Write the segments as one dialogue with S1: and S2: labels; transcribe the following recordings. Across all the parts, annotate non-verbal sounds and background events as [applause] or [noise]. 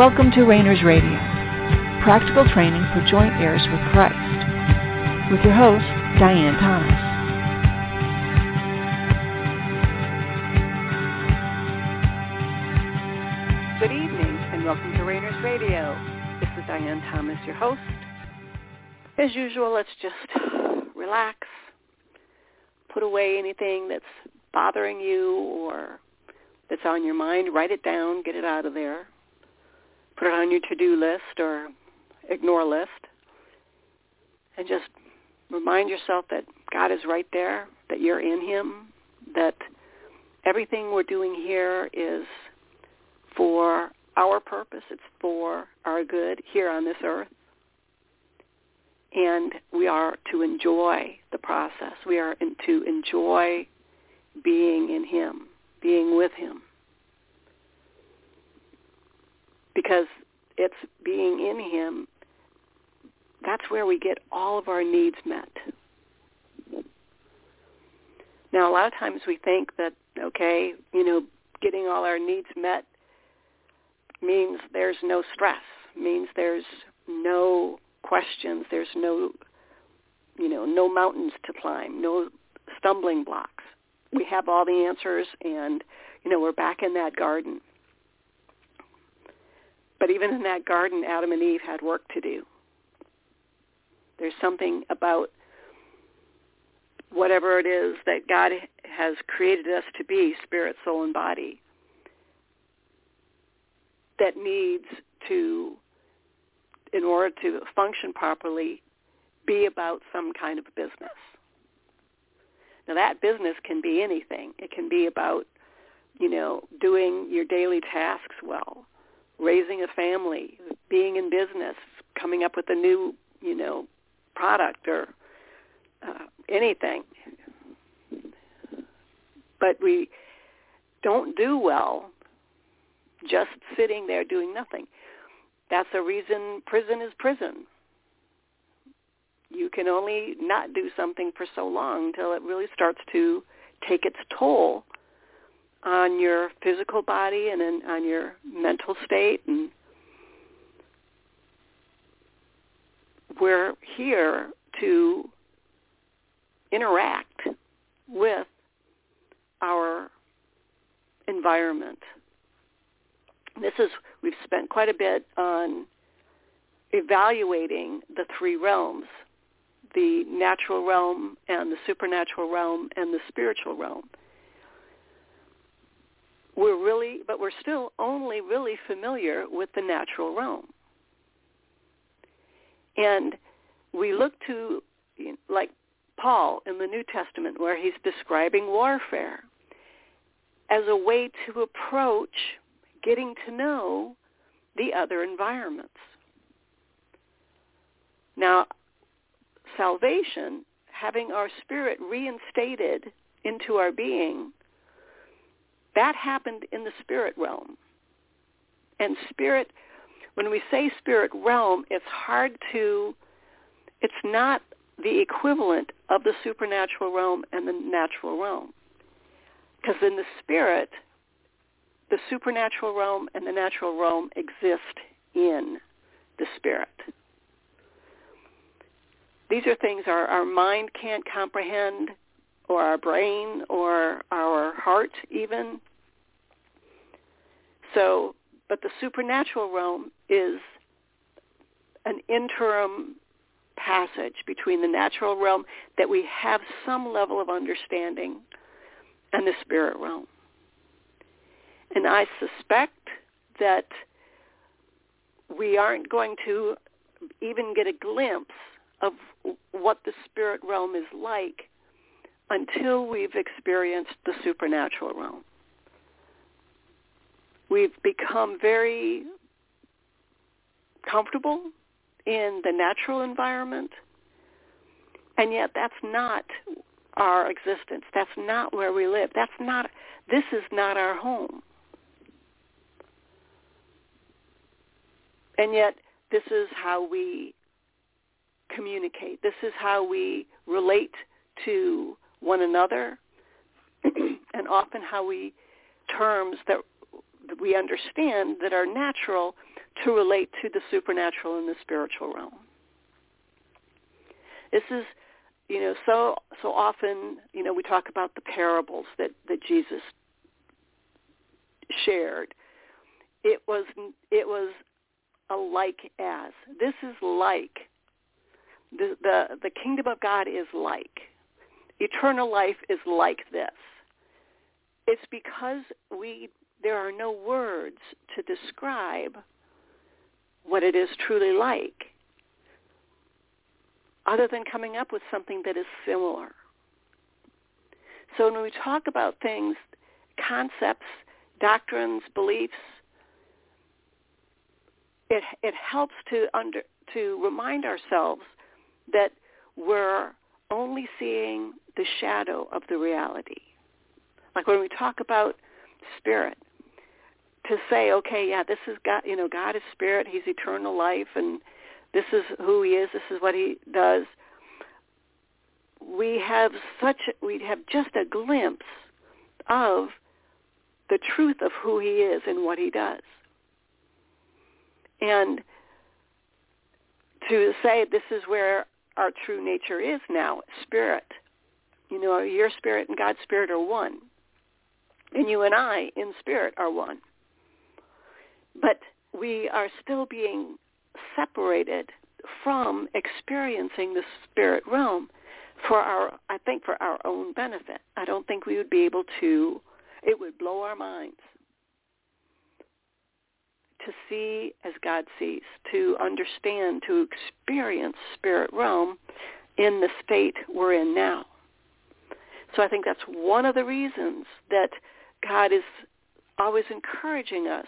S1: Welcome to Rainers Radio, practical training for joint heirs with Christ, with your host, Diane Thomas.
S2: Good evening and welcome to Rainers Radio. This is Diane Thomas, your host. As usual, let's just relax, put away anything that's bothering you or that's on your mind, write it down, get it out of there put it on your to-do list or ignore list and just remind yourself that God is right there, that you're in him, that everything we're doing here is for our purpose. It's for our good here on this earth. And we are to enjoy the process. We are in, to enjoy being in him, being with him. Because it's being in him that's where we get all of our needs met. Now a lot of times we think that okay you know getting all our needs met means there's no stress means there's no questions there's no you know no mountains to climb no stumbling blocks. We have all the answers and you know we're back in that garden but even in that garden, Adam and Eve had work to do. There's something about whatever it is that God has created us to be, spirit, soul, and body, that needs to, in order to function properly, be about some kind of business. Now that business can be anything. It can be about, you know, doing your daily tasks well raising a family, being in business, coming up with a new, you know, product or uh, anything. But we don't do well just sitting there doing nothing. That's a reason prison is prison. You can only not do something for so long until it really starts to take its toll on your physical body and on your mental state and we're here to interact with our environment. This is we've spent quite a bit on evaluating the three realms, the natural realm and the supernatural realm and the spiritual realm we're really, but we're still only really familiar with the natural realm. And we look to, like Paul in the New Testament, where he's describing warfare as a way to approach getting to know the other environments. Now, salvation, having our spirit reinstated into our being, that happened in the spirit realm. And spirit, when we say spirit realm, it's hard to, it's not the equivalent of the supernatural realm and the natural realm. Because in the spirit, the supernatural realm and the natural realm exist in the spirit. These are things our, our mind can't comprehend or our brain or our heart even. So, but the supernatural realm is an interim passage between the natural realm that we have some level of understanding and the spirit realm. And I suspect that we aren't going to even get a glimpse of what the spirit realm is like until we've experienced the supernatural realm. We've become very comfortable in the natural environment, and yet that's not our existence. That's not where we live. That's not, this is not our home. And yet this is how we communicate. This is how we relate to one another [clears throat] and often how we terms that we understand that are natural to relate to the supernatural and the spiritual realm. This is, you know, so so often, you know, we talk about the parables that that Jesus shared. It was it was a like as. This is like the the the kingdom of God is like. Eternal life is like this. It's because we there are no words to describe what it is truly like other than coming up with something that is similar. So when we talk about things, concepts, doctrines, beliefs, it it helps to under to remind ourselves that we're only seeing the shadow of the reality. Like when we talk about spirit, to say, okay, yeah, this is God, you know, God is spirit, he's eternal life, and this is who he is, this is what he does. We have such, we have just a glimpse of the truth of who he is and what he does. And to say this is where our true nature is now, spirit. You know, your spirit and God's spirit are one. And you and I in spirit are one. But we are still being separated from experiencing the spirit realm for our I think for our own benefit. I don't think we would be able to it would blow our minds to see as God sees, to understand, to experience spirit realm in the state we're in now. So I think that's one of the reasons that God is always encouraging us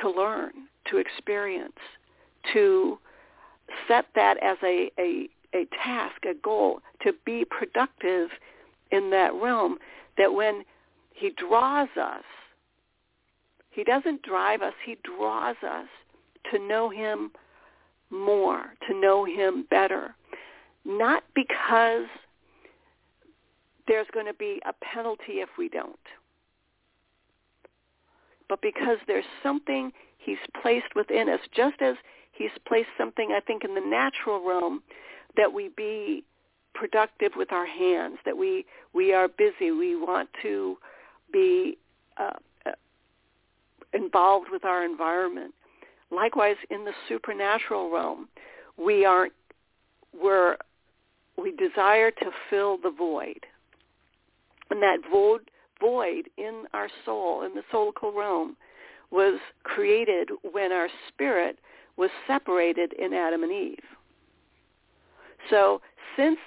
S2: to learn, to experience, to set that as a, a, a task, a goal, to be productive in that realm, that when he draws us he doesn't drive us. He draws us to know him more, to know him better. Not because there's going to be a penalty if we don't, but because there's something he's placed within us, just as he's placed something, I think, in the natural realm that we be productive with our hands, that we, we are busy, we want to be uh, involved with our environment. Likewise, in the supernatural realm, we aren't, we're, we desire to fill the void. And that void, void in our soul, in the soulical realm, was created when our spirit was separated in Adam and Eve. So since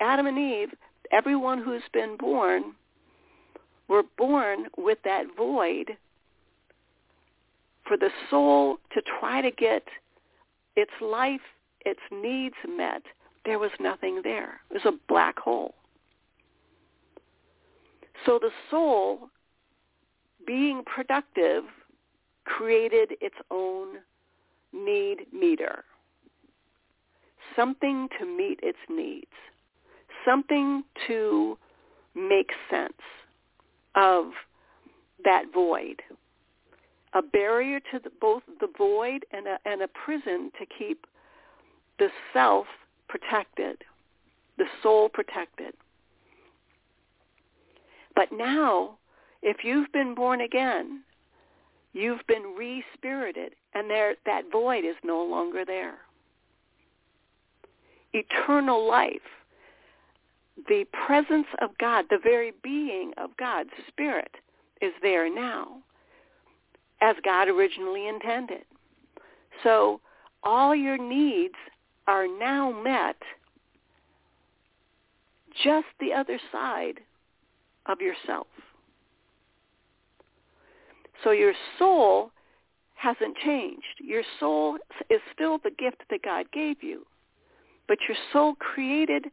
S2: Adam and Eve, everyone who's been born, were born with that void for the soul to try to get its life, its needs met, there was nothing there. It was a black hole. So the soul, being productive, created its own need meter, something to meet its needs, something to make sense of that void. A barrier to the, both the void and a, and a prison to keep the self protected, the soul protected. But now, if you've been born again, you've been re-spirited, and there, that void is no longer there. Eternal life, the presence of God, the very being of God's Spirit is there now as God originally intended. So all your needs are now met just the other side of yourself. So your soul hasn't changed. Your soul is still the gift that God gave you. But your soul created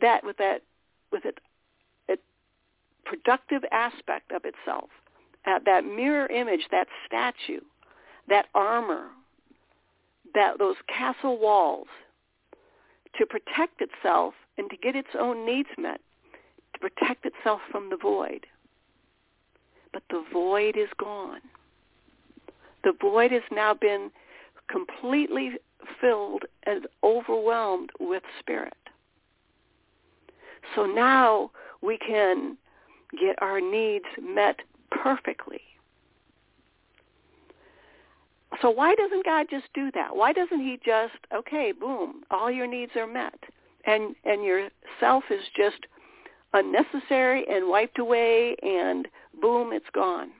S2: that with that with a productive aspect of itself uh, that mirror image, that statue, that armor, that those castle walls, to protect itself and to get its own needs met, to protect itself from the void. But the void is gone. The void has now been completely filled and overwhelmed with spirit. So now we can get our needs met perfectly. So why doesn't God just do that? Why doesn't he just, okay, boom, all your needs are met and and your self is just unnecessary and wiped away and boom, it's gone.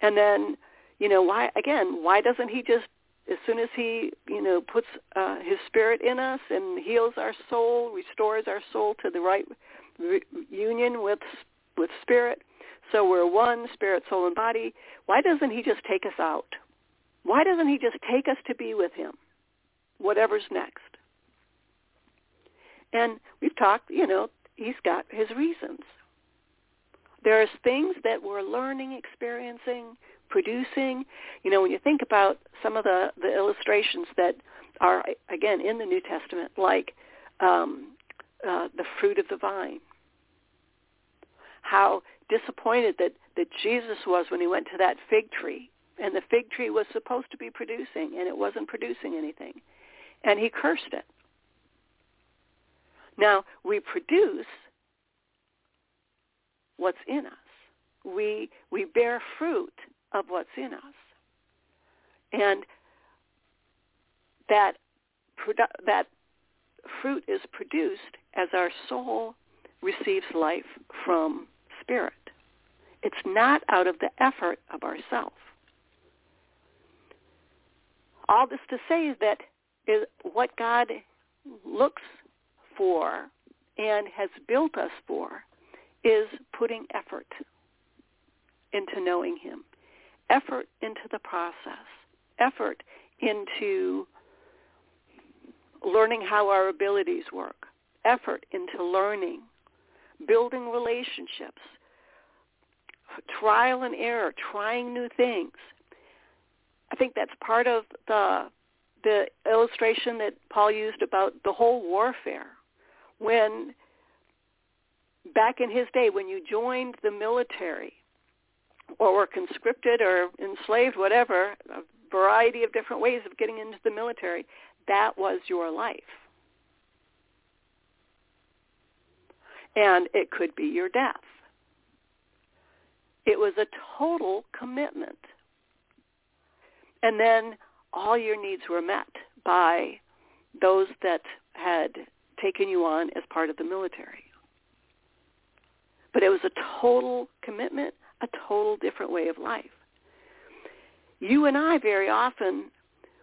S2: And then, you know, why again, why doesn't he just as soon as he, you know, puts uh, his spirit in us and heals our soul, restores our soul to the right re- union with with spirit, so we're one, spirit, soul, and body. Why doesn't he just take us out? Why doesn't he just take us to be with him? Whatever's next. And we've talked, you know, he's got his reasons. There's things that we're learning, experiencing, producing. You know, when you think about some of the, the illustrations that are, again, in the New Testament, like um, uh, the fruit of the vine, how disappointed that, that Jesus was when he went to that fig tree. And the fig tree was supposed to be producing, and it wasn't producing anything. And he cursed it. Now, we produce what's in us. We, we bear fruit of what's in us. And that, produ- that fruit is produced as our soul receives life from spirit. It's not out of the effort of ourself. All this to say is that is what God looks for and has built us for is putting effort into knowing him, effort into the process, effort into learning how our abilities work, effort into learning, building relationships, trial and error, trying new things. I think that's part of the the illustration that Paul used about the whole warfare. When back in his day, when you joined the military or were conscripted or enslaved, whatever, a variety of different ways of getting into the military, that was your life. And it could be your death. It was a total commitment. And then all your needs were met by those that had taken you on as part of the military. But it was a total commitment, a total different way of life. You and I very often,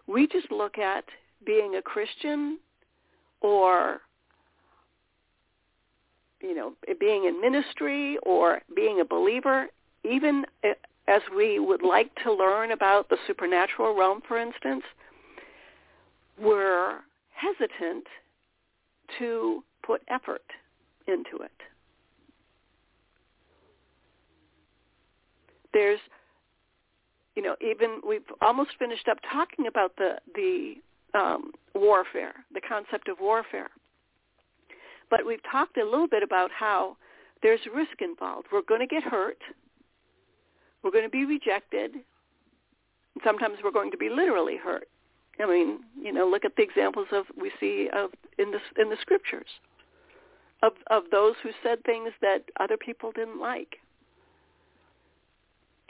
S2: we just look at being a Christian or you know, being in ministry or being a believer, even as we would like to learn about the supernatural realm, for instance, we're hesitant to put effort into it. There's, you know, even we've almost finished up talking about the the um, warfare, the concept of warfare. But we've talked a little bit about how there's risk involved. We're going to get hurt. We're going to be rejected. And sometimes we're going to be literally hurt. I mean, you know, look at the examples of we see of in the in the scriptures of of those who said things that other people didn't like.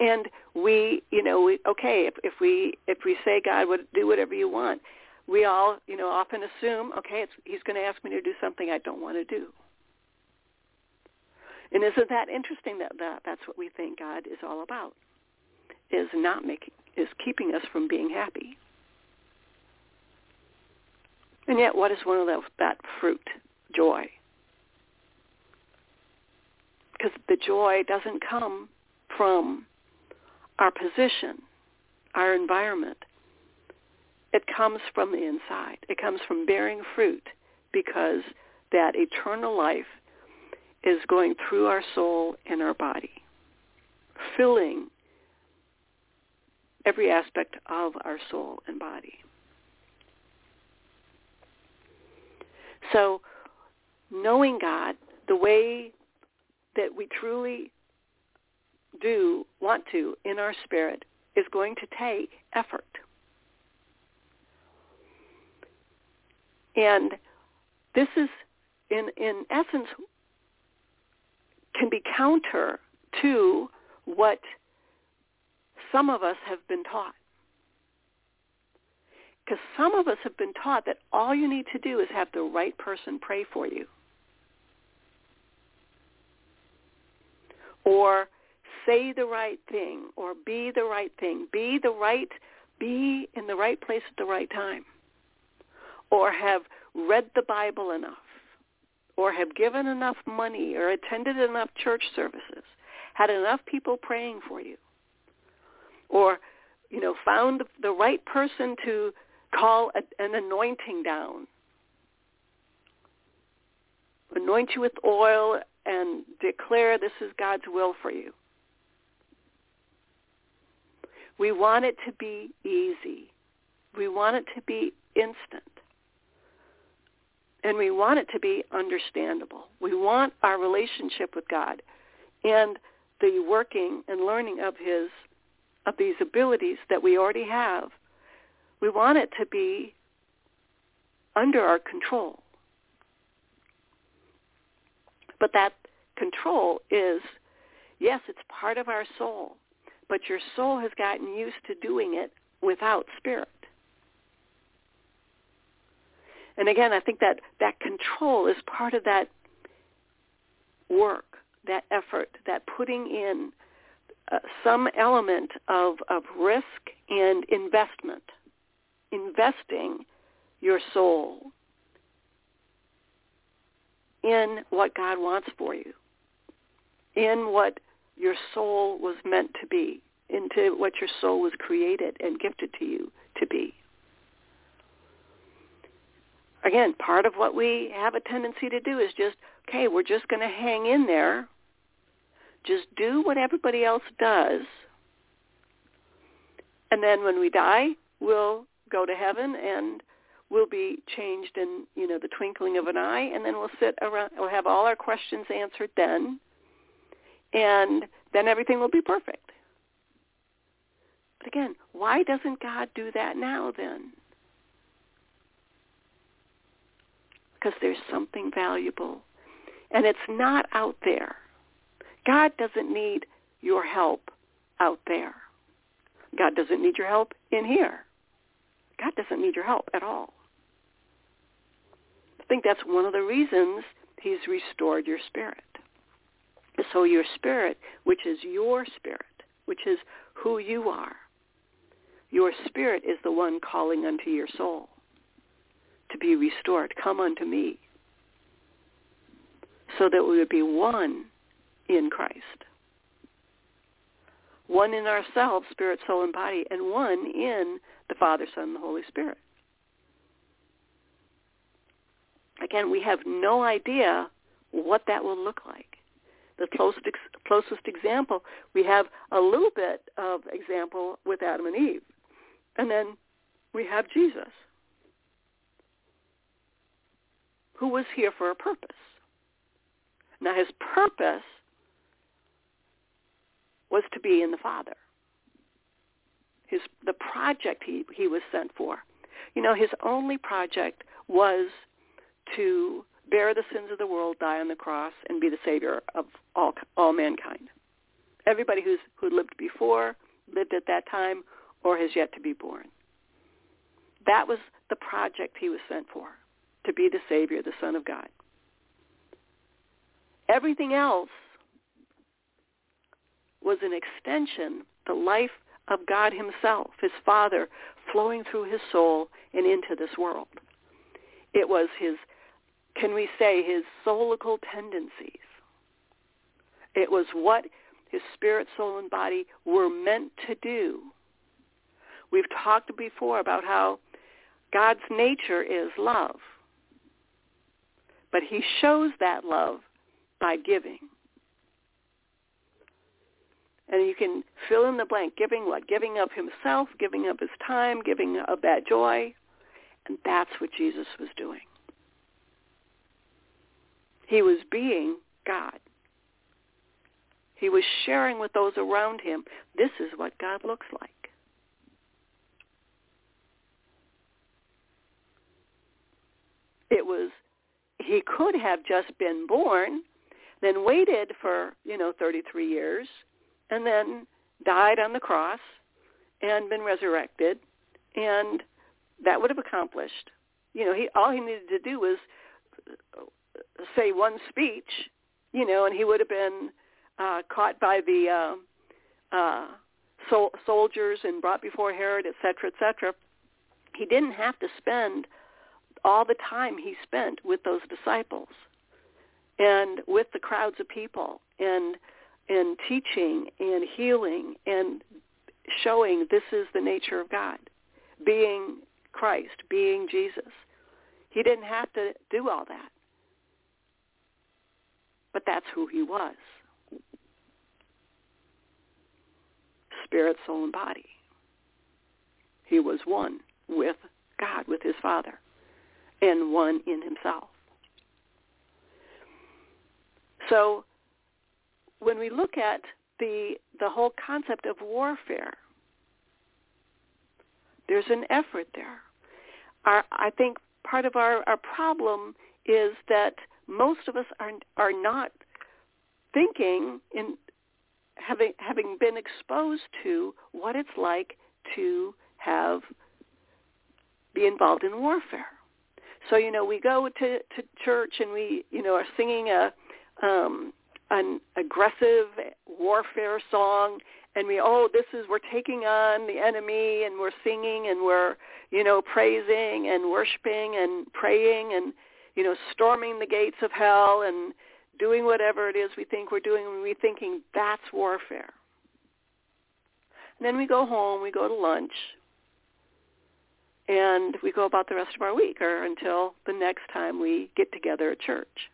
S2: And we, you know, we okay, if if we if we say God would do whatever you want, we all, you know, often assume, okay, it's, he's going to ask me to do something I don't want to do. And isn't that interesting that, that that's what we think God is all about? Is not making, is keeping us from being happy. And yet, what is one of that fruit? Joy. Because the joy doesn't come from our position, our environment it comes from the inside. It comes from bearing fruit because that eternal life is going through our soul and our body, filling every aspect of our soul and body. So knowing God the way that we truly do want to in our spirit is going to take effort. And this is, in, in essence, can be counter to what some of us have been taught. Because some of us have been taught that all you need to do is have the right person pray for you. Or say the right thing or be the right thing. Be the right, be in the right place at the right time. Or have read the Bible enough. Or have given enough money or attended enough church services. Had enough people praying for you. Or, you know, found the right person to call a, an anointing down. Anoint you with oil and declare this is God's will for you. We want it to be easy. We want it to be instant. And we want it to be understandable. We want our relationship with God and the working and learning of his of these abilities that we already have. We want it to be under our control. But that control is, yes, it's part of our soul but your soul has gotten used to doing it without spirit. And again, I think that that control is part of that work, that effort, that putting in uh, some element of, of risk and investment, investing your soul in what God wants for you, in what your soul was meant to be, into what your soul was created and gifted to you to be. Again, part of what we have a tendency to do is just, okay, we're just going to hang in there. Just do what everybody else does. And then when we die, we'll go to heaven and we'll be changed in, you know, the twinkling of an eye and then we'll sit around we'll have all our questions answered then and then everything will be perfect. But again, why doesn't God do that now then? Because there's something valuable. And it's not out there. God doesn't need your help out there. God doesn't need your help in here. God doesn't need your help at all. I think that's one of the reasons he's restored your spirit. So your spirit, which is your spirit, which is who you are, your spirit is the one calling unto your soul to be restored. Come unto me. So that we would be one in Christ. One in ourselves, spirit, soul, and body, and one in the Father, Son, and the Holy Spirit. Again, we have no idea what that will look like the closest, closest example, we have a little bit of example with Adam and Eve. And then we have Jesus, who was here for a purpose. Now his purpose was to be in the Father. His the project he, he was sent for. You know, his only project was to bear the sins of the world, die on the cross, and be the savior of all all mankind. Everybody who's who lived before, lived at that time, or has yet to be born. That was the project he was sent for, to be the savior, the Son of God. Everything else was an extension, the life of God himself, his Father, flowing through his soul and into this world. It was his can we say, his soulical tendencies. It was what his spirit, soul, and body were meant to do. We've talked before about how God's nature is love. But he shows that love by giving. And you can fill in the blank, giving what? Giving up himself, giving up his time, giving up that joy. And that's what Jesus was doing. He was being God. He was sharing with those around him, this is what God looks like. It was, he could have just been born, then waited for, you know, 33 years and then died on the cross and been resurrected, and that would have accomplished. You know, he all he needed to do was say one speech, you know, and he would have been uh, caught by the uh, uh, sol- soldiers and brought before Herod, et cetera, et cetera. He didn't have to spend all the time he spent with those disciples and with the crowds of people and and teaching and healing and showing this is the nature of God, being Christ, being Jesus. He didn't have to do all that. But that's who he was. Spirit, soul, and body. He was one with God, with his Father, and one in himself. So when we look at the the whole concept of warfare, there's an effort there. Our, I think part of our, our problem is that most of us are are not thinking in having having been exposed to what it's like to have be involved in warfare. So you know we go to to church and we you know are singing a um, an aggressive warfare song and we oh this is we're taking on the enemy and we're singing and we're you know praising and worshiping and praying and you know storming the gates of hell and doing whatever it is we think we're doing and we're thinking that's warfare. And then we go home we go to lunch and we go about the rest of our week or until the next time we get together at church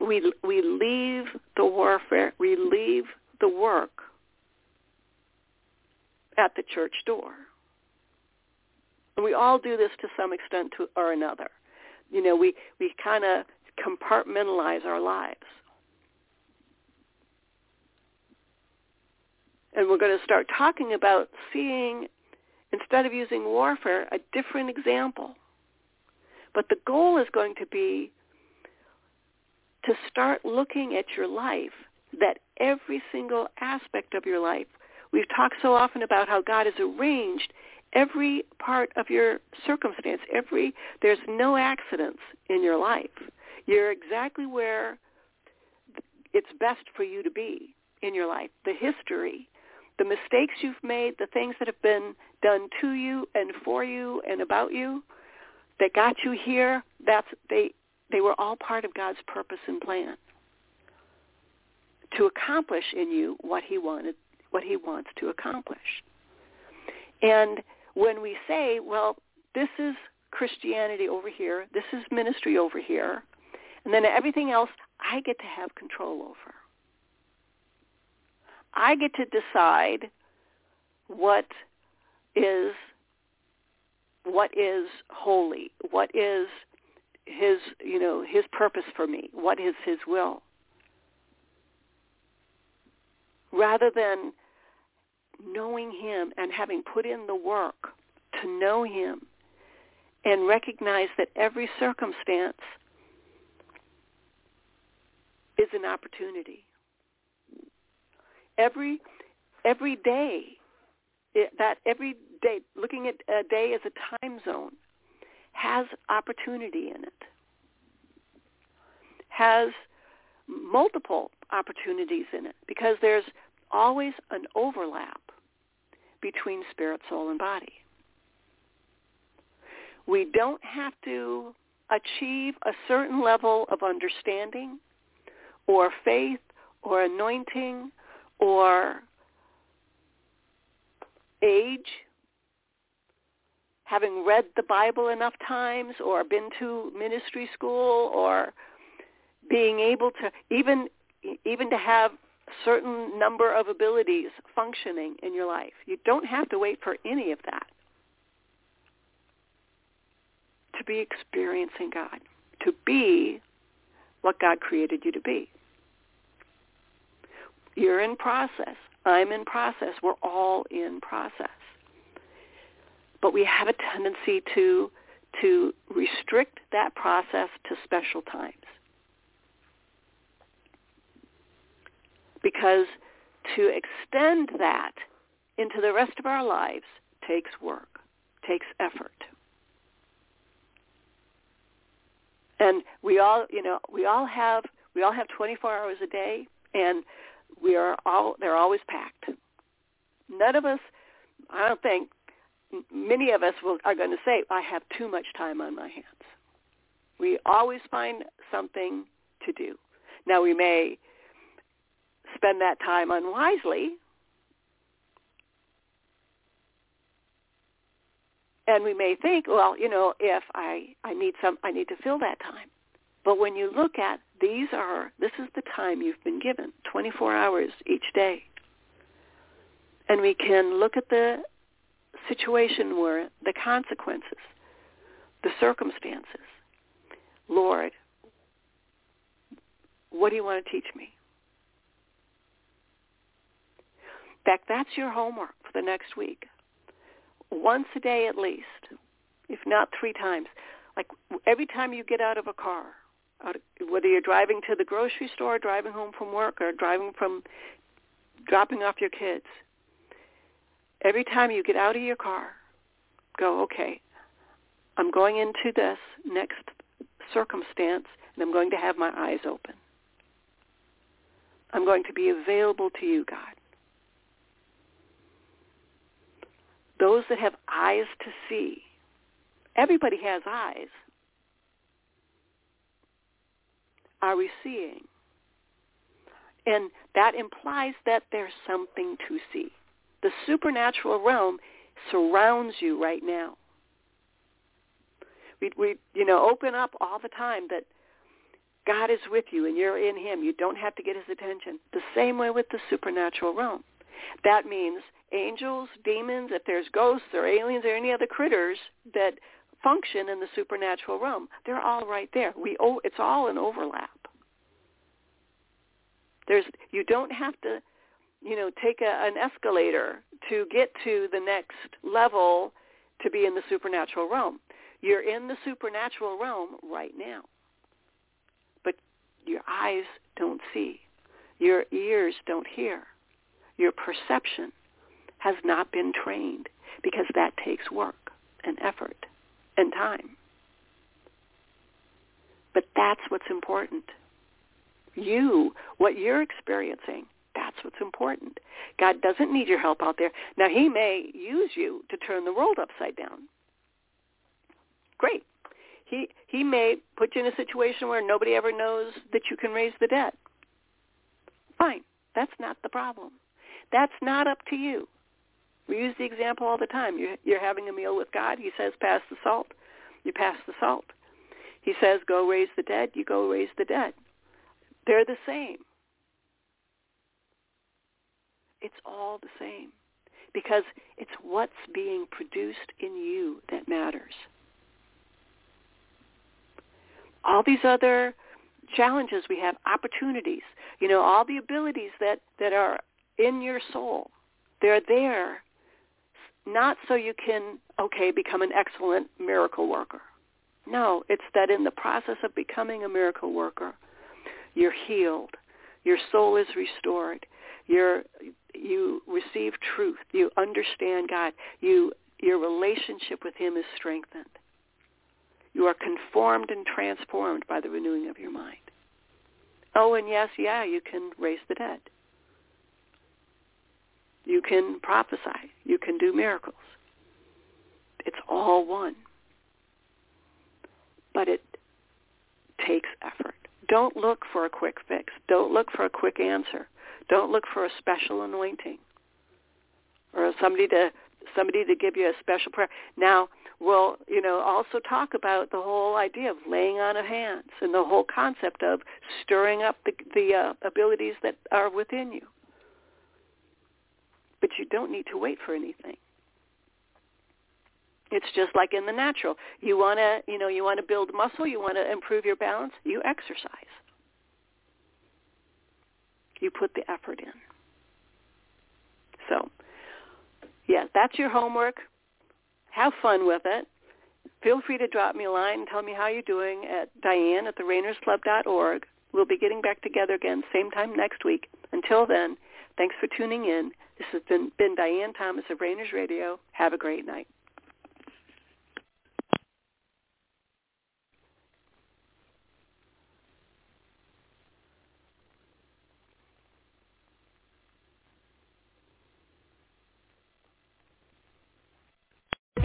S2: we we leave the warfare, we leave the work at the church door. And we all do this to some extent to, or another. You know, we, we kind of compartmentalize our lives. And we're going to start talking about seeing, instead of using warfare, a different example. But the goal is going to be to start looking at your life, that every single aspect of your life, we've talked so often about how God has arranged every part of your circumstance, every, there's no accidents in your life. You're exactly where it's best for you to be in your life. The history, the mistakes you've made, the things that have been done to you and for you and about you that got you here, that's they they were all part of God's purpose and plan to accomplish in you what he wanted, what he wants to accomplish. And when we say, well, this is Christianity over here, this is ministry over here, and then everything else I get to have control over. I get to decide what is what is holy, what is his you know his purpose for me what is his will. Rather than knowing him and having put in the work to know him and recognize that every circumstance is an opportunity. Every every day it, that every day looking at a day as a time zone has opportunity in it, has multiple opportunities in it because there's always an overlap between spirit, soul, and body. We don't have to achieve a certain level of understanding or faith or anointing or age having read the Bible enough times or been to ministry school or being able to even even to have a certain number of abilities functioning in your life. You don't have to wait for any of that to be experiencing God, to be what God created you to be. You're in process. I'm in process. We're all in process. But we have a tendency to to restrict that process to special times. Because to extend that into the rest of our lives takes work, takes effort. And we all, you know, we all have we all have 24 hours a day and we are all they're always packed. None of us I don't think many of us will, are going to say, I have too much time on my hands. We always find something to do. Now we may spend that time unwisely, and we may think, well, you know, if I, I need some, I need to fill that time. But when you look at these are, this is the time you've been given, 24 hours each day. And we can look at the situation where the consequences, the circumstances, Lord, what do you want to teach me? In fact, that's your homework for the next week. Once a day at least, if not three times. Like every time you get out of a car, whether you're driving to the grocery store, driving home from work, or driving from dropping off your kids, every time you get out of your car, go, okay, I'm going into this next circumstance and I'm going to have my eyes open. I'm going to be available to you, God. Those that have eyes to see, everybody has eyes. Are we seeing? And that implies that there's something to see. The supernatural realm surrounds you right now. We, we, you know, open up all the time that God is with you and you're in him. You don't have to get his attention. The same way with the supernatural realm. That means angels, demons, if there's ghosts or aliens or any other critters that function in the supernatural realm, they're all right there. We oh, it's all an overlap. There's you don't have to you know, take a, an escalator to get to the next level to be in the supernatural realm. You're in the supernatural realm right now. But your eyes don't see. Your ears don't hear. Your perception has not been trained because that takes work and effort and time. But that's what's important. You, what you're experiencing, that's what's important. God doesn't need your help out there. Now, he may use you to turn the world upside down. Great. He, he may put you in a situation where nobody ever knows that you can raise the dead. Fine. That's not the problem. That's not up to you. We use the example all the time. You're, you're having a meal with God. He says, pass the salt. You pass the salt. He says, go raise the dead. You go raise the dead. They're the same. It's all the same because it's what's being produced in you that matters. All these other challenges we have, opportunities, you know, all the abilities that, that are in your soul, they're there not so you can, okay, become an excellent miracle worker. No, it's that in the process of becoming a miracle worker, you're healed. Your soul is restored. You're, you receive truth. You understand God. You, your relationship with him is strengthened. You are conformed and transformed by the renewing of your mind. Oh, and yes, yeah, you can raise the dead. You can prophesy. You can do miracles. It's all one. But it takes effort. Don't look for a quick fix. Don't look for a quick answer. Don't look for a special anointing or somebody to somebody to give you a special prayer. Now, we'll, you know, also talk about the whole idea of laying on of hands and the whole concept of stirring up the, the uh, abilities that are within you. But you don't need to wait for anything. It's just like in the natural. You want to, you know, you want to build muscle, you want to improve your balance, you exercise. You put the effort in. So, yeah, that's your homework. have fun with it. Feel free to drop me a line and tell me how you're doing at diane at therainersclub.org. We'll be getting back together again same time next week. Until then, thanks for tuning in. This has been, been Diane Thomas of Rainers Radio. Have a great night.